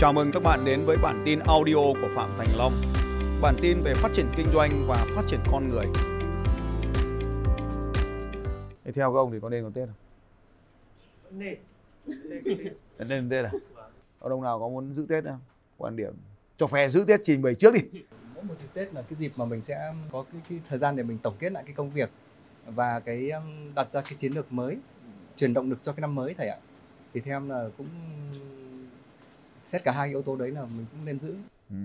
Chào mừng các bạn đến với bản tin audio của Phạm Thành Long. Bản tin về phát triển kinh doanh và phát triển con người. Thế theo các ông thì có nên có Tết không? Nên. Nên Tết à? Ở đông nào có muốn giữ Tết không? Quan điểm cho phe giữ Tết trình bày trước đi. mỗi một dịp Tết là cái dịp mà mình sẽ có cái, cái thời gian để mình tổng kết lại cái công việc và cái um, đặt ra cái chiến lược mới truyền động lực cho cái năm mới thầy ạ thì theo em là cũng xét cả hai yếu tố đấy là mình cũng nên giữ Ừ.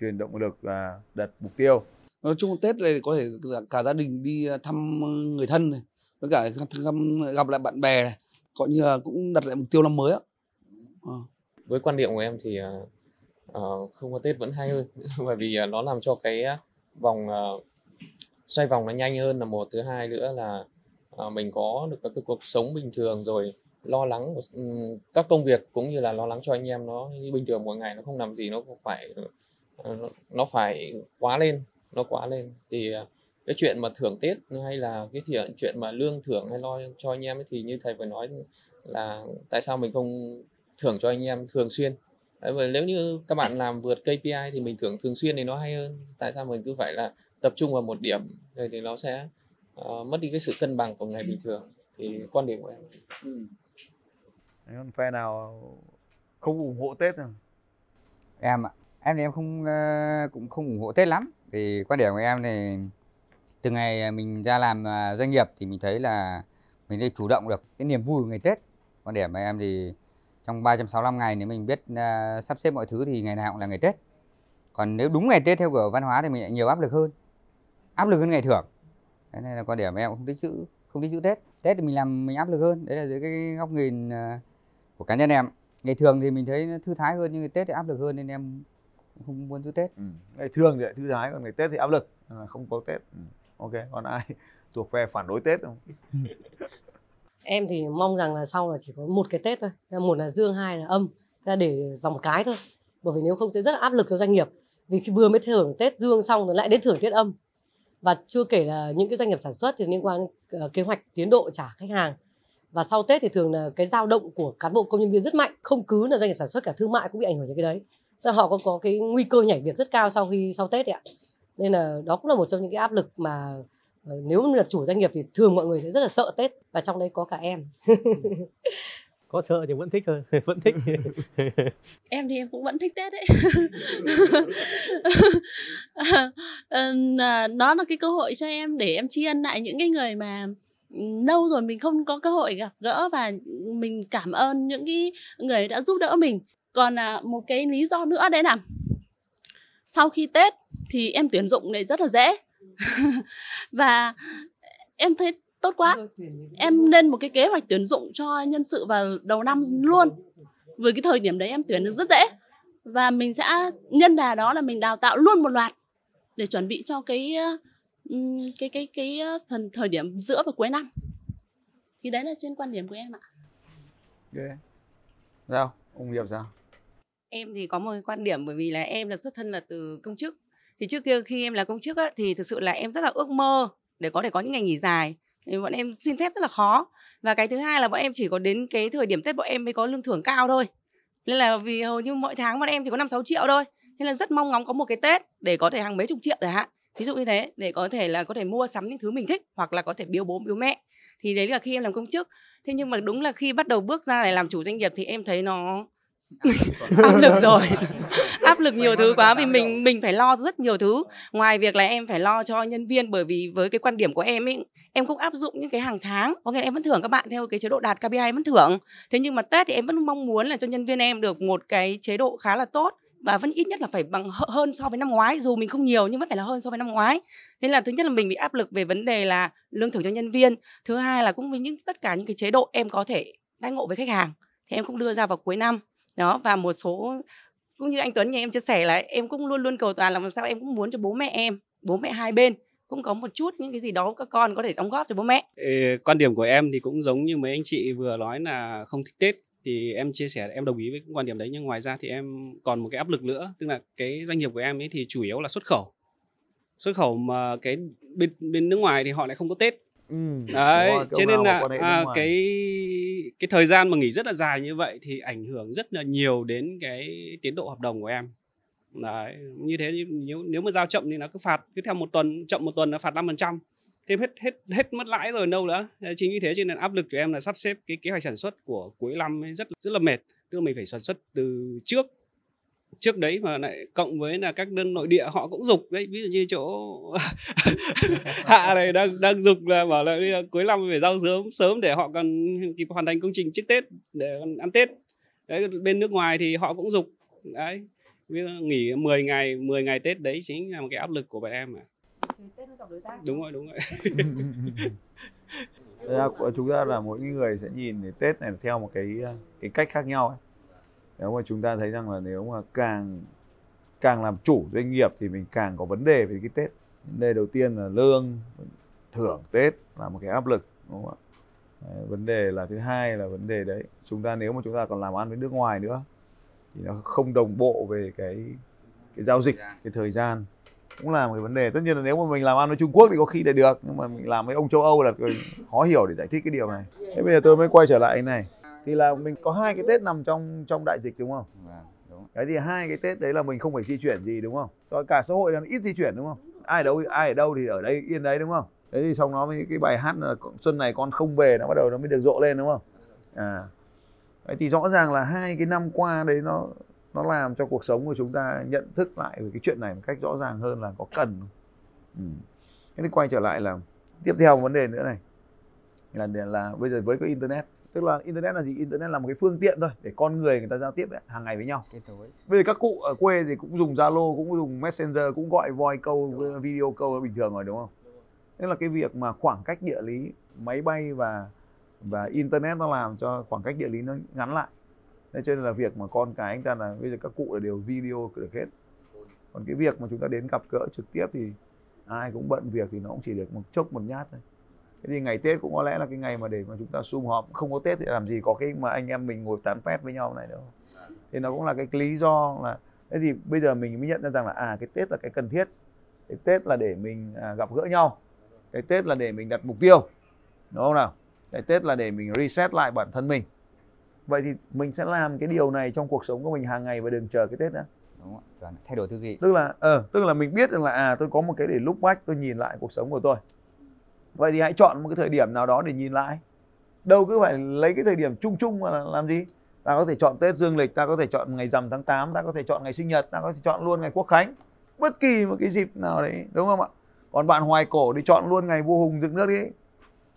Truyền động lực và đặt mục tiêu. nói chung Tết này có thể cả gia đình đi thăm người thân này với cả thăm, gặp lại bạn bè này gọi như là cũng đặt lại mục tiêu năm mới á Ờ. với quan điểm của em thì ờ, ờ, không có Tết vẫn hay hơn bởi vì nó làm cho cái vòng ờ, xoay vòng nó nhanh hơn là một thứ hai nữa là ờ, mình có được các cái cuộc sống bình thường rồi lo lắng ừm, các công việc cũng như là lo lắng cho anh em nó như bình thường mỗi ngày nó không làm gì nó phải ờ, nó, phải quá lên nó quá lên. Thì ờ, cái chuyện mà thưởng Tết hay là cái chuyện chuyện mà lương thưởng hay lo cho anh em ấy thì như thầy vừa nói là tại sao mình không thưởng cho anh em thường xuyên? Đấy, và nếu như các bạn làm vượt KPI thì mình thưởng thường xuyên thì nó hay hơn. Tại sao mình cứ phải là tập trung vào một điểm rồi thì nó sẽ uh, mất đi cái sự cân bằng của ngày bình thường? Thì quan điểm của em. Đấy, còn phe nào không ủng hộ Tết không? em ạ. Em thì em không ờ, cũng không ủng hộ Tết lắm. Thì quan điểm của em thì từ ngày mình ra làm ờ, doanh nghiệp thì mình thấy là mình đi chủ động được cái niềm vui của ngày Tết. Quan điểm của em thì trong 365 ngày nếu mình biết ờ, sắp xếp mọi thứ thì ngày nào cũng là ngày Tết. Còn nếu đúng ngày Tết theo kiểu văn hóa thì mình lại nhiều áp lực hơn. Áp lực hơn ngày thưởng thế nên là quan điểm của em cũng không thích giữ không thích giữ Tết Tết thì mình làm mình áp lực hơn đấy là dưới cái góc nhìn ờ, của cá nhân em ngày thường thì mình thấy nó thư thái hơn nhưng ngày Tết thì áp lực hơn nên em không muốn giữ Tết Ừ. Ngày thường thì lại thư thái còn ngày Tết thì áp lực không có Tết. Ừ. Ok, còn ai thuộc phe phản đối Tết không? Em thì mong rằng là sau là chỉ có một cái Tết thôi. Một là dương, hai là âm. Là để vào một cái thôi. Bởi vì nếu không sẽ rất là áp lực cho doanh nghiệp. Vì khi vừa mới thưởng Tết dương xong rồi lại đến thưởng Tết âm. Và chưa kể là những cái doanh nghiệp sản xuất thì liên quan ờ, kế hoạch tiến độ trả khách hàng. Và sau Tết thì thường là cái dao động của cán bộ công nhân viên rất mạnh. Không cứ là doanh nghiệp sản xuất cả thương mại cũng bị ảnh hưởng đến cái đấy. Tức là họ có có cái nguy cơ nhảy việc rất cao sau khi sau Tết ạ. Nên là đó cũng là một trong những cái áp lực mà ờ, nếu là chủ doanh nghiệp thì thường mọi người sẽ rất là sợ Tết và trong đấy có cả em. có sợ thì vẫn thích hơn vẫn thích. Em thì em cũng vẫn thích Tết đấy. Ờ, là nó là cái cơ hội cho em để em tri ân lại những cái người mà lâu rồi mình không có cơ hội gặp gỡ và mình cảm ơn những cái người đã giúp đỡ mình. Còn à, một cái lý do nữa đấy là sau khi Tết thì em tuyển dụng này rất là dễ. Và em thấy tốt quá em lên một cái kế hoạch tuyển dụng cho nhân sự vào đầu năm luôn với cái thời điểm đấy em tuyển được rất dễ và mình sẽ nhân đà đó là mình đào tạo luôn một loạt để chuẩn bị cho cái cái cái cái phần thời điểm giữa và cuối năm thì đấy là trên quan điểm của em ạ Ok. Sao? Ông Hiệp sao? Em thì có một cái quan điểm bởi vì là em là xuất thân là từ công chức. Thì trước kia khi em là công chức á, thì thực sự là em rất là ước mơ để có thể có những ngày nghỉ dài. Bọn em xin phép rất là khó. Và cái thứ hai là bọn em chỉ có đến cái thời điểm Tết bọn em mới có lương thưởng cao thôi. Nên là vì hầu như mỗi tháng bọn em chỉ có 5-6 triệu thôi. Nên là rất mong ngóng có một cái Tết để có thể hàng mấy chục triệu chẳng hạn. Ví dụ như thế, để có thể là có thể mua sắm những thứ mình thích hoặc là có thể biếu bố, biếu mẹ. Thì đấy là khi em làm công chức. Thế nhưng mà đúng là khi bắt đầu bước ra để làm chủ doanh nghiệp thì em thấy nó áp lực rồi. Áp lực nhiều thứ quá vì mình mình phải lo rất nhiều thứ. Ngoài việc là em phải lo cho nhân viên bởi vì với cái quan điểm của em ấy em cũng áp dụng những cái hàng tháng. Có nghĩa là em vẫn thưởng các bạn theo cái chế độ đạt KPI em vẫn thưởng. Thế nhưng mà Tết thì em vẫn mong muốn là cho nhân viên em được một cái chế độ khá là tốt và vẫn ít nhất là phải bằng hơ- hơn so với năm ngoái dù mình không nhiều nhưng vẫn phải là hơn so với năm ngoái. Nên là thứ nhất là mình bị áp lực về vấn đề là lương thưởng cho nhân viên. Thứ hai là cũng với những tất cả những cái chế độ em có thể đãi ngộ với khách hàng thì em cũng đưa ra vào cuối năm đó, và một số, cũng như anh Tuấn nhà em chia sẻ là em cũng luôn luôn cầu toàn là làm sao em cũng muốn cho bố mẹ em, bố mẹ hai bên cũng có một chút những cái gì đó các con có thể đóng góp cho bố mẹ. Quan điểm của em thì cũng giống như mấy anh chị vừa nói là không thích Tết, thì em chia sẻ em đồng ý với quan điểm đấy, nhưng ngoài ra thì em còn một cái áp lực nữa, tức là cái doanh nghiệp của em ấy thì chủ yếu là xuất khẩu. Xuất khẩu mà cái bên bên nước ngoài thì họ lại không có Tết. Ừ, đấy rồi, cho nên nào là có quan hệ nước à, ngoài. cái cái thời gian mà nghỉ rất là dài như vậy thì ảnh hưởng rất là nhiều đến cái tiến độ hợp đồng của em. Đấy như thế thì nếu nếu mà giao chậm thì nó cứ phạt cứ theo một tuần chậm một tuần nó phạt 5% thế hết hết hết mất lãi rồi đâu nữa. Đấy, chính vì thế cho nên áp lực của em là sắp xếp cái kế hoạch sản xuất của cuối năm ấy rất rất là mệt. Tức là mình phải sản xuất từ trước trước đấy mà lại cộng với là các đơn nội địa họ cũng dục đấy, ví dụ như chỗ hạ này đang đang dục là bảo là cuối năm phải giao sớm sớm để họ còn kịp hoàn thành công trình trước tết để ăn tết. Đấy, bên nước ngoài thì họ cũng dục. Đấy, ví dụ nghỉ 10 ngày 10 ngày tết đấy chính là một cái áp lực của bọn em mà đúng rồi đúng rồi. Thế ra chúng ta là mỗi người sẽ nhìn Tết này theo một cái cái cách khác nhau ấy. Nếu mà chúng ta thấy rằng là nếu mà càng càng làm chủ doanh nghiệp thì mình càng có vấn đề về cái Tết. Vấn đề đầu tiên là lương, thưởng Tết là một cái áp lực đúng không ạ? Vấn đề là thứ hai là vấn đề đấy. Chúng ta nếu mà chúng ta còn làm ăn với nước ngoài nữa thì nó không đồng bộ về cái cái giao dịch, cái thời gian cũng là một cái vấn đề tất nhiên là nếu mà mình làm ăn với Trung Quốc thì có khi là được nhưng mà mình làm với ông châu Âu là khó hiểu để giải thích cái điều này thế bây giờ tôi mới quay trở lại cái này thì là mình có hai cái Tết nằm trong trong đại dịch đúng không? Vâng, đúng. đấy thì hai cái Tết đấy là mình không phải di chuyển gì đúng không? Rồi cả xã hội là ít di chuyển đúng không? Ai ở đâu ai ở đâu thì ở đây yên đấy đúng không? Thế thì xong nó mới cái bài hát là xuân này con không về nó bắt đầu nó mới được rộ lên đúng không? À. Đấy thì rõ ràng là hai cái năm qua đấy nó nó làm cho cuộc sống của chúng ta nhận thức lại về cái chuyện này một cách rõ ràng hơn là có cần. Không? ừ. thế thì quay trở lại là tiếp theo một vấn đề nữa này. Là là bây giờ với cái internet tức là internet là gì? Internet là một cái phương tiện thôi để con người người ta giao tiếp ấy, hàng ngày với nhau. Bây giờ các cụ ở quê thì cũng dùng zalo cũng dùng messenger cũng gọi voice câu video câu bình thường rồi đúng không? Thế là cái việc mà khoảng cách địa lý máy bay và và internet nó làm cho khoảng cách địa lý nó ngắn lại. Thế cho nên là việc mà con cái anh ta là bây giờ các cụ là đều video được hết. Còn cái việc mà chúng ta đến gặp gỡ trực tiếp thì ai cũng bận việc thì nó cũng chỉ được một chốc một nhát thôi thế thì ngày tết cũng có lẽ là cái ngày mà để mà chúng ta sum họp. Không có tết thì làm gì có cái mà anh em mình ngồi tán phét với nhau này đâu. Thì nó cũng là cái lý do là thế thì bây giờ mình mới nhận ra rằng là à cái tết là cái cần thiết. Cái tết là để mình à, gặp gỡ nhau. Cái tết là để mình đặt mục tiêu. Đúng không nào? Cái tết là để mình reset lại bản thân mình. Vậy thì mình sẽ làm cái điều này trong cuộc sống của mình hàng ngày và đừng chờ cái tết nữa. Đúng ạ, chuẩn. thay đổi tư duy. tức là ờ tức là mình biết rằng là à tôi có một cái để lúc bách tôi nhìn lại cuộc sống của tôi vậy thì hãy chọn một cái thời điểm nào đó để nhìn lại. Đâu cứ phải lấy cái thời điểm chung chung mà làm gì? Ta có thể chọn tết dương lịch ta có thể chọn ngày rằm tháng 8 ta có thể chọn ngày sinh nhật ta có thể chọn luôn ngày quốc khánh. Bất kỳ một cái dịp nào đấy đúng không ạ? Còn bạn hoài cổ thì chọn luôn ngày vua hùng dựng nước đi.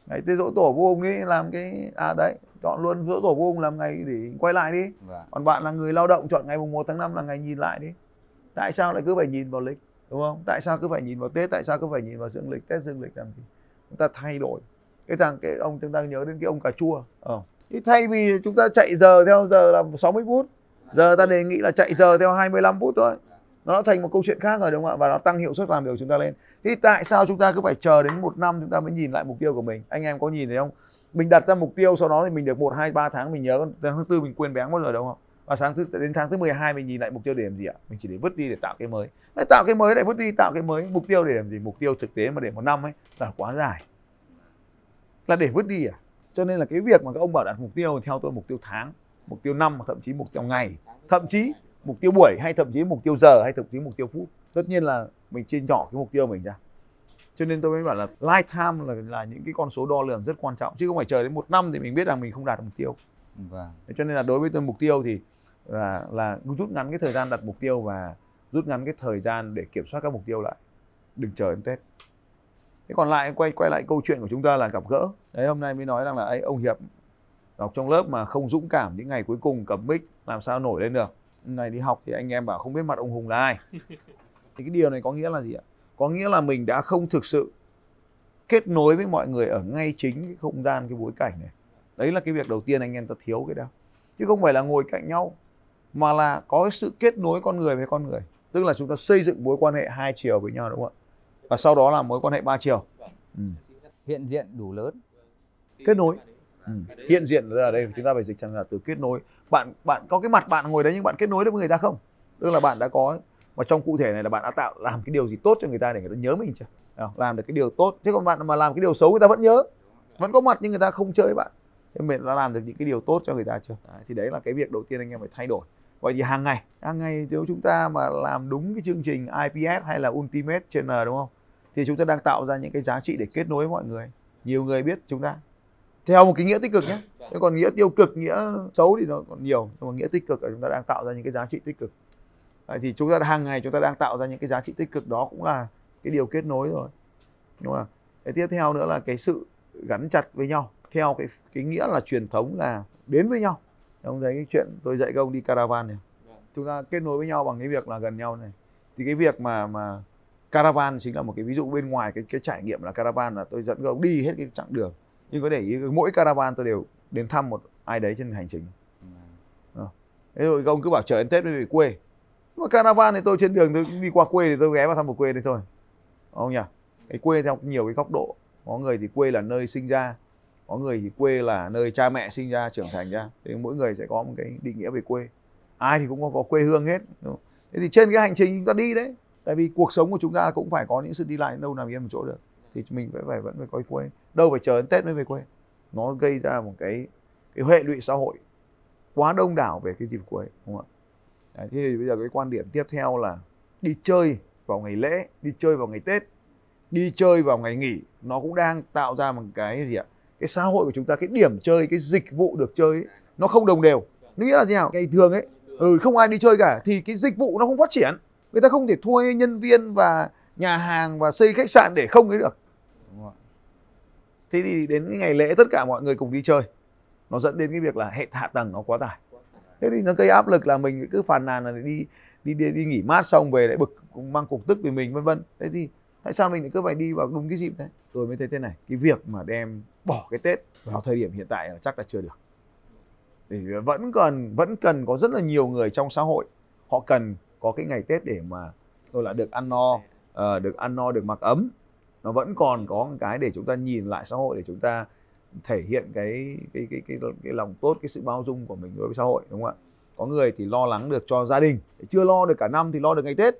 Ngày tết dỗ tổ vua hùng đi làm cái à đấy chọn luôn dỗ tổ vua hùng làm ngày để quay lại đi. Vâng. còn bạn là người lao động chọn ngày mùng 1 tháng 5 là ngày nhìn lại đi. Tại sao lại cứ phải nhìn vào lịch đúng không? Tại sao cứ phải nhìn vào tết? Tại sao cứ phải nhìn vào dương lịch? Tết dương lịch làm gì chúng ta thay đổi. Cái thằng cái ông chúng ta nhớ đến cái ông cà chua. Ờ. thì thay vì chúng ta chạy giờ theo giờ là 60 phút giờ ta đề nghị là chạy giờ theo 25 phút thôi. Nó thành một câu chuyện khác rồi đúng không ạ? Và nó tăng hiệu suất làm việc của chúng ta lên. Thì tại sao chúng ta cứ phải chờ đến một năm chúng ta mới nhìn lại mục tiêu của mình? Anh em có nhìn thấy không? Mình đặt ra mục tiêu sau đó thì mình được một hai ba tháng mình nhớ tháng tư mình quên béng bao giờ đâu không và sáng thứ đến tháng thứ 12 mình nhìn lại mục tiêu để làm gì ạ mình chỉ để vứt đi để tạo cái mới Đấy, tạo cái mới lại vứt đi tạo cái mới mục tiêu để làm gì mục tiêu thực tế mà để một năm ấy là quá dài là để vứt đi à cho nên là cái việc mà các ông bảo đặt mục tiêu theo tôi mục tiêu tháng mục tiêu năm thậm chí mục tiêu ngày thậm chí mục tiêu buổi hay thậm chí mục tiêu giờ hay thậm chí mục tiêu phút tất nhiên là mình chia nhỏ cái mục tiêu mình ra cho nên tôi mới bảo là lifetime là là những cái con số đo lường rất quan trọng chứ không phải chờ đến một năm thì mình biết rằng mình không đạt được mục tiêu Vâng. Cho nên là đối với tôi mục tiêu thì là là rút ngắn cái thời gian đặt mục tiêu và rút ngắn cái thời gian để kiểm soát các mục tiêu lại. Đừng chờ đến tết. Thế còn lại quay quay lại câu chuyện của chúng ta là gặp gỡ. Đấy hôm nay mới nói rằng là ấy ông hiệp học trong lớp mà không dũng cảm những ngày cuối cùng cầm mic làm sao nổi lên được? Này đi học thì anh em bảo không biết mặt ông hùng là ai. Thì cái điều này có nghĩa là gì ạ? Có nghĩa là mình đã không thực sự kết nối với mọi người ở ngay chính cái không gian cái bối cảnh này. Đấy là cái việc đầu tiên anh em ta thiếu cái đó. Chứ không phải là ngồi cạnh nhau mà là có cái sự kết nối con người với con người. Tức là chúng ta xây dựng mối quan hệ hai chiều với nhau đúng không ạ? Và sau đó là mối quan hệ ba chiều. Ừ. Hiện diện đủ lớn. kết nối. Ừ. hiện diện ở đây chúng ta phải dịch sang là từ kết nối. Bạn bạn có cái mặt bạn ngồi đấy nhưng bạn kết nối được với người ta không? Tức là bạn đã có mà trong cụ thể này là bạn đã tạo làm cái điều gì tốt cho người ta để người ta nhớ mình chưa? Làm được cái điều tốt. Thế còn bạn mà làm cái điều xấu người ta vẫn nhớ. Vẫn có mặt nhưng người ta không chơi với bạn. Thế mình đã làm được những cái điều tốt cho người ta chưa? Đấy, thì đấy là cái việc đầu tiên anh em phải thay đổi vậy thì hàng ngày hàng ngày nếu chúng ta mà làm đúng cái chương trình IPS hay là Ultimate Channel đúng không? Thì chúng ta đang tạo ra những cái giá trị để kết nối với mọi người. Nhiều người biết chúng ta. Theo một cái nghĩa tích cực nhé. Thế còn nghĩa tiêu cực, nghĩa xấu thì nó còn nhiều, nhưng mà nghĩa tích cực là chúng ta đang tạo ra những cái giá trị tích cực. Vậy thì chúng ta hàng ngày chúng ta đang tạo ra những cái giá trị tích cực đó cũng là cái điều kết nối rồi. Đúng không cái tiếp theo nữa là cái sự gắn chặt với nhau. Theo cái cái nghĩa là truyền thống là đến với nhau ông thấy cái chuyện tôi dạy các ông đi caravan này. Chúng ta kết nối với nhau bằng cái việc là gần nhau này. Thì cái việc mà mà caravan chính là một cái ví dụ bên ngoài cái cái trải nghiệm là caravan là tôi dẫn các ông đi hết cái chặng đường. Nhưng có để ý mỗi caravan tôi đều đến thăm một ai đấy trên hành trình. À. thế rồi các ông cứ bảo chờ đến tết mới về quê. Mà caravan thì tôi trên đường tôi đi qua quê thì tôi ghé vào thăm một quê đấy thôi. Không nhỉ? Cái quê theo nhiều cái góc độ. Có người thì quê là nơi sinh ra có người thì quê là nơi cha mẹ sinh ra trưởng thành ra. Thì mỗi người sẽ có một cái định nghĩa về quê. Ai thì cũng có, có quê hương hết đúng không? thế thì trên cái hành trình chúng ta đi đấy tại vì cuộc sống của chúng ta cũng phải có những sự đi lại đâu nằm yên một chỗ được. Thì mình vẫn phải vẫn phải có quê. Đâu phải chờ đến tết mới về quê. Nó gây ra một cái cái hệ lụy xã hội quá đông đảo về cái dịp cuối đúng không ạ? Đấy, thì bây giờ cái quan điểm tiếp theo là đi chơi vào ngày lễ đi chơi vào ngày tết đi chơi vào ngày nghỉ nó cũng đang tạo ra một cái gì ạ? Cái xã hội của chúng ta cái điểm chơi cái dịch vụ được chơi ấy, nó không đồng đều. Nghĩa là gì nào? Ngày thường ấy ừ, không ai đi chơi cả thì cái dịch vụ nó không phát triển. Người ta không thể thuê nhân viên và nhà hàng và xây khách sạn để không ấy được. Thế thì đến cái ngày lễ tất cả mọi người cùng đi chơi. Nó dẫn đến cái việc là hệ hạ tầng nó quá tải. Thế thì nó gây áp lực là mình cứ phàn nàn là đi đi đi, đi nghỉ mát xong về lại bực mang cục tức vì mình vân vân. Thế thì tại sao mình lại cứ phải đi vào đúng cái dịp đấy? Tôi mới thấy thế này cái việc mà đem bỏ cái tết vào thời điểm hiện tại là chắc là chưa được. Thì vẫn cần vẫn cần có rất là nhiều người trong xã hội họ cần có cái ngày tết để mà tôi là được ăn no uh, được ăn no được mặc ấm. Nó vẫn còn có một cái để chúng ta nhìn lại xã hội để chúng ta thể hiện cái cái cái cái cái lòng tốt cái sự bao dung của mình đối với xã hội đúng không ạ? Có người thì lo lắng được cho gia đình chưa lo được cả năm thì lo được ngày tết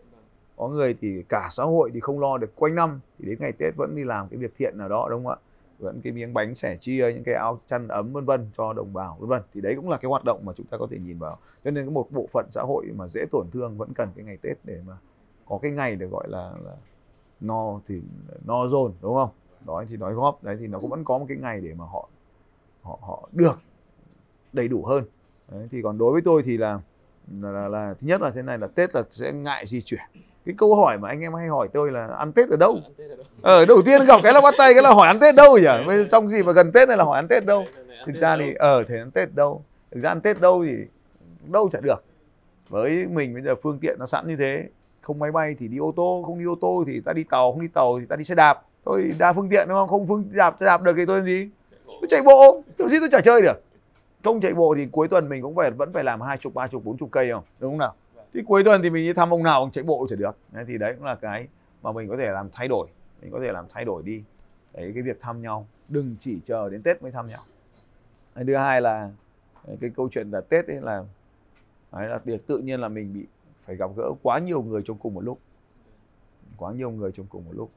có người thì cả xã hội thì không lo được quanh năm thì đến ngày tết vẫn đi làm cái việc thiện nào đó đúng không ạ? Vẫn cái miếng bánh sẻ chia những cái áo chăn ấm vân vân cho đồng bào vân vân. Thì đấy cũng là cái hoạt động mà chúng ta có thể nhìn vào. Cho nên cái một bộ phận xã hội mà dễ tổn thương vẫn cần cái ngày tết để mà có cái ngày được gọi là, là no thì no dồn đúng không? Đó thì nói góp đấy thì nó cũng vẫn có một cái ngày để mà họ họ họ được đầy đủ hơn. Đấy, thì còn đối với tôi thì là là, là là thứ nhất là thế này là tết là sẽ ngại di chuyển cái câu hỏi mà anh em hay hỏi tôi là ăn tết ở đâu? Ở ờ, đầu tiên gặp cái là bắt tay cái là hỏi ăn tết đâu nhỉ? Bây trong gì mà gần tết này là hỏi ăn tết đâu? Thực ra thì ở ờ, thể ăn tết đâu? Thực ra ăn tết đâu thì đâu chả được. Với mình bây giờ phương tiện nó sẵn như thế không máy bay thì đi ô tô không đi ô tô thì ta đi tàu không đi tàu thì ta đi xe đạp. Tôi đa phương tiện đúng không? Không phương đạp xe đạp được thì tôi làm gì? Tôi chạy bộ. Kiểu gì tôi chả chơi được. Không chạy bộ thì cuối tuần mình cũng phải vẫn phải làm hai chục ba chục bốn chục cây không? Đúng không nào thì cuối tuần thì mình đi thăm ông nào ông chạy bộ chả được. Đấy, thì đấy cũng là cái mà mình có thể làm thay đổi. Mình có thể làm thay đổi đi. Đấy cái việc thăm nhau. Đừng chỉ chờ đến tết mới thăm nhau. Đấy, thứ hai là cái câu chuyện là tết ấy là đấy là việc tự nhiên là mình bị phải gặp gỡ quá nhiều người trong cùng một lúc. Quá nhiều người trong cùng một lúc.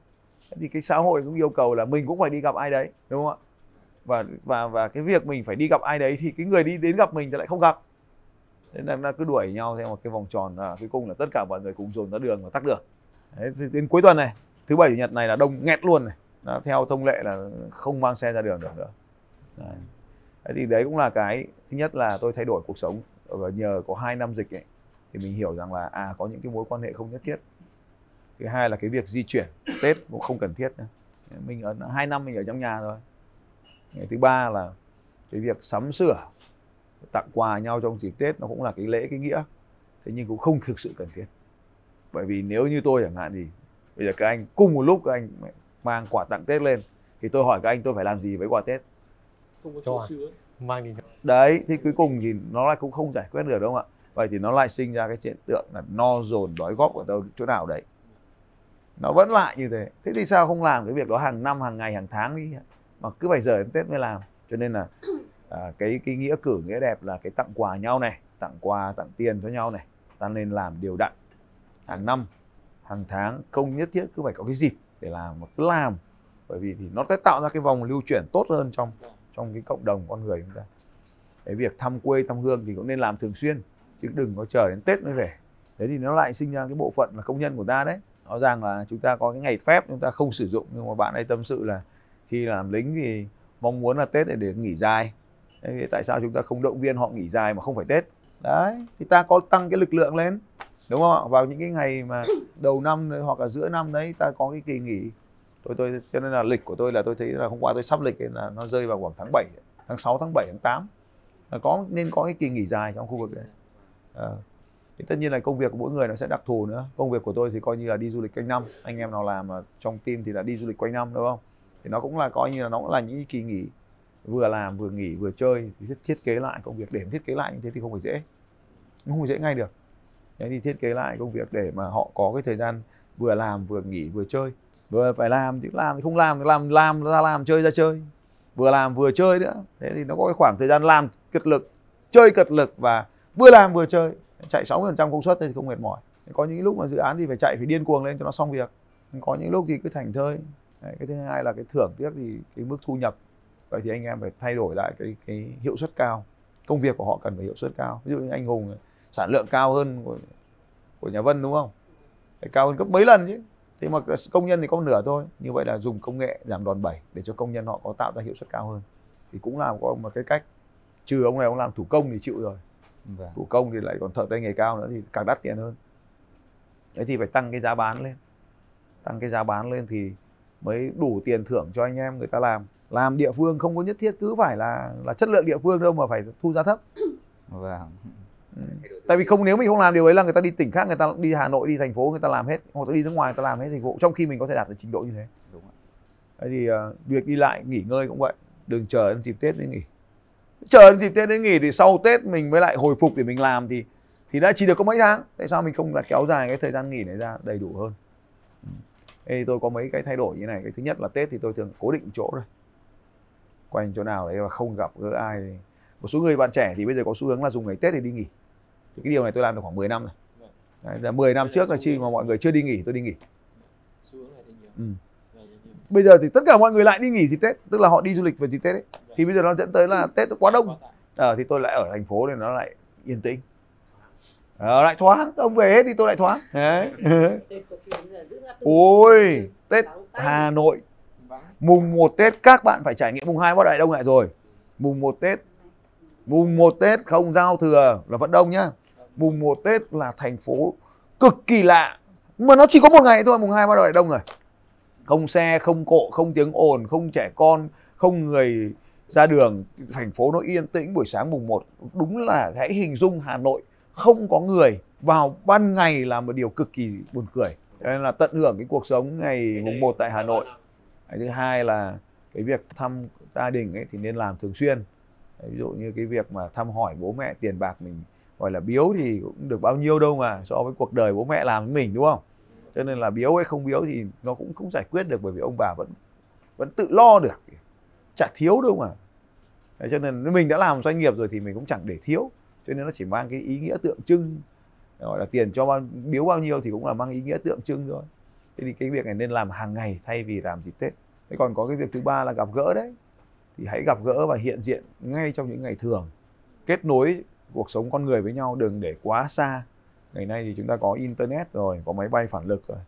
Thì cái xã hội cũng yêu cầu là mình cũng phải đi gặp ai đấy đúng không ạ? Và và và cái việc mình phải đi gặp ai đấy thì cái người đi đến gặp mình thì lại không gặp nên là, là cứ đuổi nhau theo một cái vòng tròn là cuối cùng là tất cả mọi người cùng dồn ra đường và tắt đường đấy, đến cuối tuần này thứ bảy chủ nhật này là đông nghẹt luôn này. Đó, theo thông lệ là không mang xe ra đường được nữa. Đấy. đấy thì đấy cũng là cái thứ nhất là tôi thay đổi cuộc sống. Và nhờ có hai năm dịch ấy thì mình hiểu rằng là à có những cái mối quan hệ không nhất thiết. Thứ hai là cái việc di chuyển tết cũng không cần thiết nữa. Mình ở hai năm mình ở trong nhà rồi. Ngày thứ ba là cái việc sắm sửa tặng quà nhau trong dịp tết nó cũng là cái lễ cái nghĩa. Thế nhưng cũng không thực sự cần thiết. Bởi vì nếu như tôi chẳng hạn thì bây giờ các anh cùng một lúc các anh mang quà tặng tết lên thì tôi hỏi các anh tôi phải làm gì với quà tết? Không có chỗ chứa. Mang đi đấy thì cuối cùng thì nó lại cũng không giải quyết được đúng không ạ. Vậy thì nó lại sinh ra cái hiện tượng là no dồn đói góp ở đâu chỗ nào đấy. Nó vẫn lại như thế. Thế thì sao không làm cái việc đó hàng năm hàng ngày hàng tháng đi? Mà cứ phải giờ đến tết mới làm. Cho nên là à, cái cái nghĩa cử nghĩa đẹp là cái tặng quà nhau này tặng quà tặng tiền cho nhau này ta nên làm điều đặn. Hàng năm hàng tháng không nhất thiết cứ phải có cái dịp để làm mà cứ làm bởi vì thì nó sẽ tạo ra cái vòng lưu chuyển tốt hơn trong trong cái cộng đồng con người chúng ta. Cái việc thăm quê thăm hương thì cũng nên làm thường xuyên chứ đừng có chờ đến tết mới về. Thế thì nó lại sinh ra cái bộ phận là công nhân của ta đấy. Rõ ràng là chúng ta có cái ngày phép chúng ta không sử dụng nhưng mà bạn ấy tâm sự là khi làm lính thì mong muốn là tết để, để nghỉ dài thì tại sao chúng ta không động viên họ nghỉ dài mà không phải tết? Đấy, thì ta có tăng cái lực lượng lên, đúng không ạ? Vào những cái ngày mà đầu năm hoặc là giữa năm đấy, ta có cái kỳ nghỉ. Tôi tôi, cho nên là lịch của tôi là tôi thấy là hôm qua tôi sắp lịch là nó rơi vào khoảng tháng 7 tháng 6 tháng 7 tháng 8 là có, nên có cái kỳ nghỉ dài trong khu vực đấy. À. thì tất nhiên là công việc của mỗi người nó sẽ đặc thù nữa. Công việc của tôi thì coi như là đi du lịch quanh năm. Anh em nào làm trong team thì là đi du lịch quanh năm, đúng không? Thì nó cũng là coi như là nó cũng là những kỳ nghỉ vừa làm vừa nghỉ vừa chơi thì thiết, kế lại công việc. Để thiết kế lại như thế thì không phải dễ. Không phải dễ ngay được. Thế thì thiết kế lại công việc để mà họ có cái thời gian vừa làm vừa nghỉ vừa chơi. Vừa phải làm thì làm thì không làm thì làm làm ra làm chơi ra chơi. Vừa làm vừa chơi nữa. Thế thì nó có cái khoảng thời gian làm cật lực chơi cật lực và vừa làm vừa chơi. Chạy 60% công suất thì không mệt mỏi. Có những lúc mà dự án thì phải chạy phải điên cuồng lên cho nó xong việc. Có những lúc thì cứ thành thơi. Đấy, cái thứ hai là cái thưởng tiếc thì cái mức thu nhập vậy thì anh em phải thay đổi lại cái cái hiệu suất cao. Công việc của họ cần phải hiệu suất cao. Ví dụ như anh hùng sản lượng cao hơn của, của nhà vân đúng không? Phải cao hơn gấp mấy lần chứ. Thế mà công nhân thì có nửa thôi. Như vậy là dùng công nghệ giảm đòn bẩy để cho công nhân họ có tạo ra hiệu suất cao hơn. Thì cũng là có một cái cách. Trừ ông này ông làm thủ công thì chịu rồi. Vâng. thủ công thì lại còn thợ tay nghề cao nữa thì càng đắt tiền hơn. Đấy thì phải tăng cái giá bán lên. Tăng cái giá bán lên thì mới đủ tiền thưởng cho anh em người ta làm làm địa phương không có nhất thiết cứ phải là là chất lượng địa phương đâu mà phải thu giá thấp Vâng. Ừ. tại vì không nếu mình không làm điều ấy là người ta đi tỉnh khác người ta đi hà nội đi thành phố người ta làm hết hoặc là đi nước ngoài người ta làm hết dịch vụ trong khi mình có thể đạt được trình độ như thế Đúng ạ. Đấy thì uh, việc đi lại nghỉ ngơi cũng vậy đừng chờ đến dịp tết mới nghỉ chờ đến dịp tết đến nghỉ thì sau tết mình mới lại hồi phục để mình làm thì thì đã chỉ được có mấy tháng tại sao mình không là kéo dài cái thời gian nghỉ này ra đầy đủ hơn Ừ. Ê, tôi có mấy cái thay đổi như này cái thứ nhất là tết thì tôi thường cố định chỗ thôi quanh chỗ nào đấy mà không gặp gỡ ai. Thì... một số người bạn trẻ thì bây giờ có xu hướng là dùng ngày tết để đi nghỉ. Thì cái điều này tôi làm được khoảng 10 năm rồi. Đấy, là 10 năm trước là khi mà mọi người chưa đi nghỉ tôi đi nghỉ. Ừ. bây giờ thì tất cả mọi người lại đi nghỉ dịp tết tức là họ đi du lịch vào dịp tết ấy. Thì bây giờ nó dẫn tới là tết nó quá đông. Ờ thì tôi lại ở thành phố nên nó lại yên tĩnh. Ờ, lại thoáng. Ông về hết thì tôi lại thoáng. Đấy. Ôi tết hà nội mùng 1 tết các bạn phải trải nghiệm mùng 2 bắt đại đông lại rồi? Mùng 1 tết. Mùng 1 tết không giao thừa là vẫn đông nhá. Mùng 1 tết là thành phố cực kỳ lạ. Mà nó chỉ có một ngày thôi, mùng 2 bắt đầu lại đông rồi? Không xe, không cộ, không tiếng ồn, không trẻ con, không người ra đường. Thành phố nó yên tĩnh buổi sáng mùng 1 đúng là hãy hình dung Hà Nội, không có người. Vào ban ngày là một điều cực kỳ buồn cười. Nên là tận hưởng cái cuộc sống ngày mùng 1 tại Hà Nội thứ hai là cái việc thăm gia đình ấy thì nên làm thường xuyên. Ví dụ như cái việc mà thăm hỏi bố mẹ tiền bạc mình gọi là biếu thì cũng được bao nhiêu đâu mà so với cuộc đời bố mẹ làm với mình đúng không? Cho nên là biếu hay không biếu thì nó cũng không giải quyết được bởi vì ông bà vẫn vẫn tự lo được. Chả thiếu đâu mà. Đấy, cho nên mình đã làm doanh nghiệp rồi thì mình cũng chẳng để thiếu. Cho nên nó chỉ mang cái ý nghĩa tượng trưng gọi là tiền cho bao, biếu bao nhiêu thì cũng là mang ý nghĩa tượng trưng thôi thế thì cái việc này nên làm hàng ngày thay vì làm dịp tết. Thế còn có cái việc thứ ba là gặp gỡ đấy. Thì hãy gặp gỡ và hiện diện ngay trong những ngày thường. Kết nối cuộc sống con người với nhau đừng để quá xa. Ngày nay thì chúng ta có internet rồi có máy bay phản lực rồi.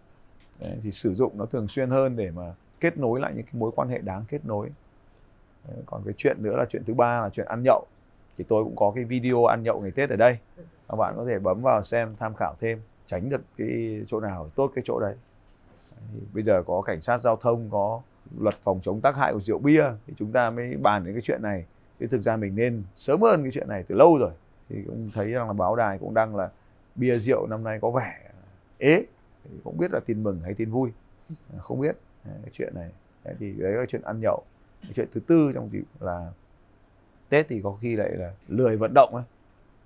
Đấy, thì sử dụng nó thường xuyên hơn để mà kết nối lại những cái mối quan hệ đáng kết nối. Đấy, còn cái chuyện nữa là chuyện thứ ba là chuyện ăn nhậu. Thì tôi cũng có cái video ăn nhậu ngày tết ở đây. Các bạn có thể bấm vào xem tham khảo thêm tránh được cái chỗ nào tốt cái chỗ đấy thì bây giờ có cảnh sát giao thông có luật phòng chống tác hại của rượu bia thì chúng ta mới bàn đến cái chuyện này. Chứ thực ra mình nên sớm hơn cái chuyện này từ lâu rồi. Thì cũng thấy rằng là báo đài cũng đăng là bia rượu năm nay có vẻ ế. Thì không biết là tin mừng hay tin vui. À, không biết. À, cái chuyện này. Đấy, thì đấy là chuyện ăn nhậu. Cái chuyện thứ tư trong dịp là tết thì có khi lại là lười vận động ấy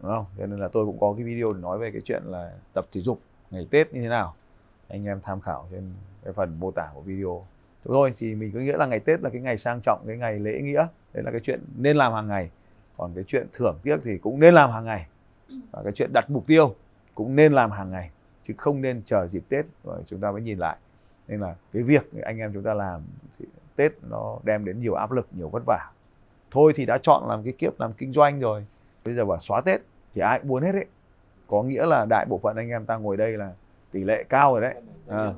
đúng không? Cho nên là tôi cũng có cái video để nói về cái chuyện là tập thể dục ngày tết như thế nào anh em tham khảo trên cái phần mô tả của video. Thôi, thì mình cứ nghĩa là ngày tết là cái ngày sang trọng, cái ngày lễ nghĩa. Đấy là cái chuyện nên làm hàng ngày. Còn cái chuyện thưởng tiếc thì cũng nên làm hàng ngày. Và cái chuyện đặt mục tiêu cũng nên làm hàng ngày, chứ không nên chờ dịp Tết rồi chúng ta mới nhìn lại. Nên là cái việc anh em chúng ta làm thì Tết nó đem đến nhiều áp lực, nhiều vất vả. Thôi thì đã chọn làm cái kiếp làm kinh doanh rồi. Bây giờ bảo xóa Tết thì ai cũng muốn hết đấy có nghĩa là đại bộ phận anh em ta ngồi đây là tỷ lệ cao rồi đấy. Ờ. À.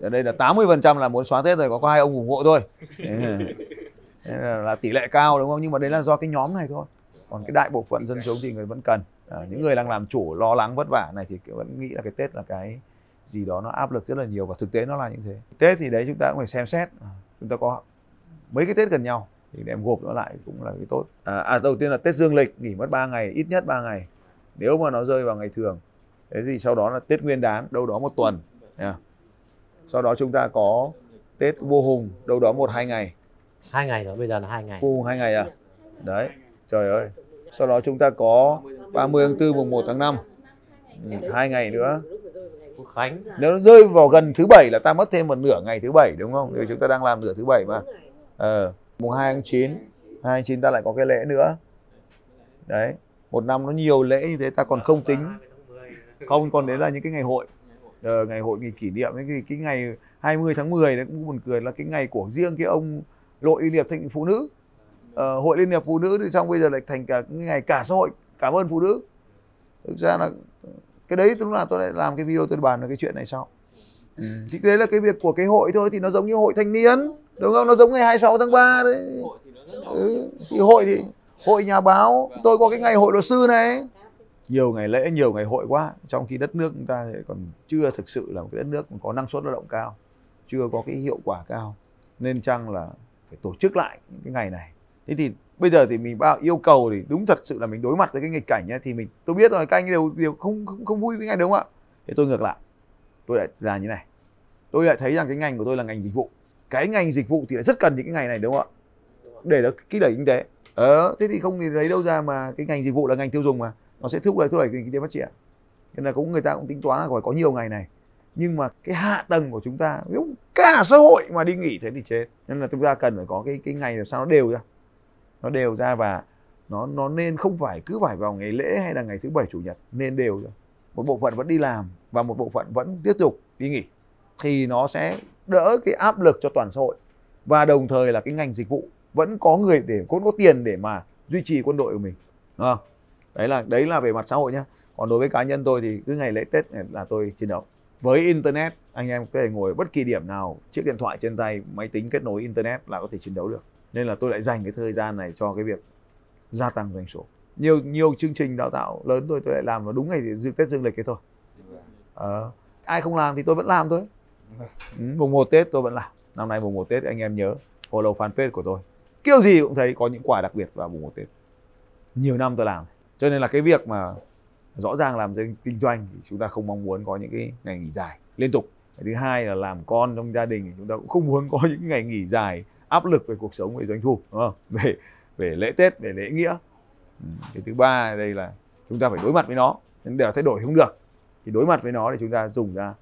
ở đây là 80% là muốn xóa Tết rồi có có hai ông ủng hộ thôi. Là, là tỷ lệ cao đúng không? Nhưng mà đấy là do cái nhóm này thôi. Còn cái đại bộ phận dân số thì người vẫn cần. À, những người đang làm chủ lo lắng vất vả này thì vẫn nghĩ là cái Tết là cái gì đó nó áp lực rất là nhiều và thực tế nó là như thế. Tết thì đấy chúng ta cũng phải xem xét. À, chúng ta có mấy cái Tết gần nhau thì đem gộp nó lại cũng là cái tốt. À, à đầu tiên là Tết dương lịch nghỉ mất 3 ngày ít nhất 3 ngày. Nếu mà nó rơi vào ngày thường thế thì sau đó là Tết Nguyên đán đâu đó một tuần yeah. sau đó chúng ta có Tết vô hùng đâu đó một hai ngày. Hai ngày rồi bây giờ là hai ngày. Vô hùng hai ngày à? Đấy trời ơi. Sau đó chúng ta có 30 tháng 4 mùng 1 tháng 5 ừ, hai ngày nữa. Quốc Khánh. Nếu nó rơi vào gần thứ bảy là ta mất thêm một nửa ngày thứ bảy đúng không? Vì chúng ta đang làm nửa thứ bảy mà. Ờ, mùng 2 tháng 9 2 tháng 9 ta lại có cái lễ nữa. Đấy một năm nó nhiều lễ như thế ta còn không tính không còn đấy là những cái ngày hội. Ờ, ngày hội ngày kỷ niệm cái, cái ngày 20 tháng 10 đấy cũng buồn cười là cái ngày của riêng cái ông Lội Liên hiệp Thanh Phụ Nữ. Ờ, Hội Liên hiệp Phụ Nữ thì xong bây giờ lại thành cả cái ngày cả xã hội cảm ơn phụ nữ. Thực ra là cái đấy lúc nào tôi lại làm cái video tôi bàn về cái chuyện này sau. Ừ. thì đấy là cái việc của cái hội thôi thì nó giống như hội thanh niên đúng không? Nó giống ngày 26 tháng 3 đấy. Ừ. thì hội thì hội nhà báo. Tôi có cái ngày hội luật sư này nhiều ngày lễ nhiều ngày hội quá. Trong khi đất nước chúng ta thì còn chưa thực sự là một cái đất nước có năng suất lao động cao chưa có cái hiệu quả cao. Nên chăng là phải tổ chức lại những cái ngày này. Thế thì bây giờ thì mình bao yêu cầu thì đúng thật sự là mình đối mặt với cái nghịch cảnh ấy, thì mình tôi biết rồi các anh đều đều không không, không vui với ngày đúng không ạ. Thì tôi ngược lại tôi lại là như này. Tôi lại thấy rằng cái ngành của tôi là ngành dịch vụ. Cái ngành dịch vụ thì lại rất cần những cái ngày này đúng không ạ? Để nó kích đẩy kinh tế. Ờ thế thì không thì lấy đâu ra mà cái ngành dịch vụ là ngành tiêu dùng mà nó sẽ thúc đẩy thúc đẩy kinh tế phát triển. Nên là cũng người ta cũng tính toán là phải có nhiều ngày này. Nhưng mà cái hạ tầng của chúng ta nếu cả xã hội mà đi nghỉ thế thì chết. Nên là chúng ta cần phải có cái cái ngày làm sao nó đều ra. Nó đều ra và nó nó nên không phải cứ phải vào ngày lễ hay là ngày thứ bảy chủ nhật nên đều ra. Một bộ phận vẫn đi làm và một bộ phận vẫn tiếp tục đi nghỉ. Thì nó sẽ đỡ cái áp lực cho toàn xã hội. Và đồng thời là cái ngành dịch vụ vẫn có người để cũng có tiền để mà duy trì quân đội của mình. À, đấy là đấy là về mặt xã hội nhá. Còn đối với cá nhân tôi thì cứ ngày lễ tết là tôi chiến đấu. Với internet anh em có thể ngồi bất kỳ điểm nào chiếc điện thoại trên tay máy tính kết nối internet là có thể chiến đấu được. Nên là tôi lại dành cái thời gian này cho cái việc gia tăng doanh số. Nhiều nhiều chương trình đào tạo lớn tôi tôi lại làm vào đúng ngày tết dương lịch ấy thôi. À, ai không làm thì tôi vẫn làm thôi. Ừ, mùng một tết tôi vẫn làm. Năm nay mùng một tết anh em nhớ follow fanpage của tôi. Kiểu gì cũng thấy có những quà đặc biệt vào mùng một tết. Nhiều năm tôi làm cho nên là cái việc mà rõ ràng làm kinh doanh thì chúng ta không mong muốn có những cái ngày nghỉ dài liên tục. Cái thứ hai là làm con trong gia đình thì chúng ta cũng không muốn có những ngày nghỉ dài áp lực về cuộc sống về doanh thu, đúng không? Về về lễ tết, về lễ nghĩa. Ừ, cái thứ ba đây là chúng ta phải đối mặt với nó. Nhưng để thay đổi không được thì đối mặt với nó thì chúng ta dùng ra,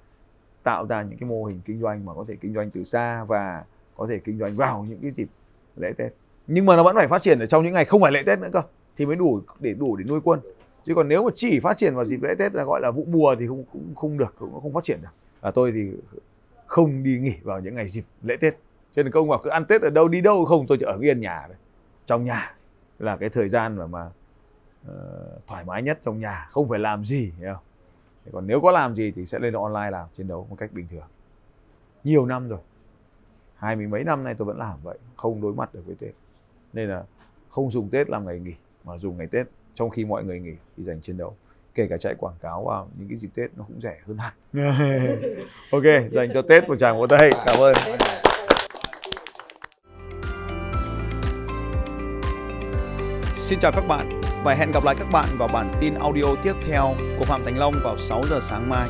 tạo ra những cái mô hình kinh doanh mà có thể kinh doanh từ xa và có thể kinh doanh vào những cái dịp lễ tết. Nhưng mà nó vẫn phải phát triển ở trong những ngày không phải lễ tết nữa cơ thì mới đủ để đủ để nuôi quân. Chứ còn nếu mà chỉ phát triển vào dịp lễ tết là gọi là vụ mùa thì không cũng không được cũng không phát triển được. À, tôi thì không đi nghỉ vào những ngày dịp lễ tết. Cho nên công bảo cứ ăn tết ở đâu đi đâu không tôi chỉ ở yên nhà thôi. Trong nhà là cái thời gian mà mà uh, thoải mái nhất trong nhà không phải làm gì hiểu không? Còn nếu có làm gì thì sẽ lên online làm chiến đấu một cách bình thường. Nhiều năm rồi. Hai mươi mấy năm nay tôi vẫn làm vậy không đối mặt được với tết. Nên là không dùng tết làm ngày nghỉ mà dùng ngày tết trong khi mọi người nghỉ thì dành chiến đấu kể cả chạy quảng cáo vào những cái dịp tết nó cũng rẻ hơn hẳn. Ok dành cho tết một tràng vỗ tay. Cảm ơn. Xin chào các bạn và hẹn gặp lại các bạn vào bản tin audio tiếp theo của Phạm Thành Long vào 6 giờ sáng mai.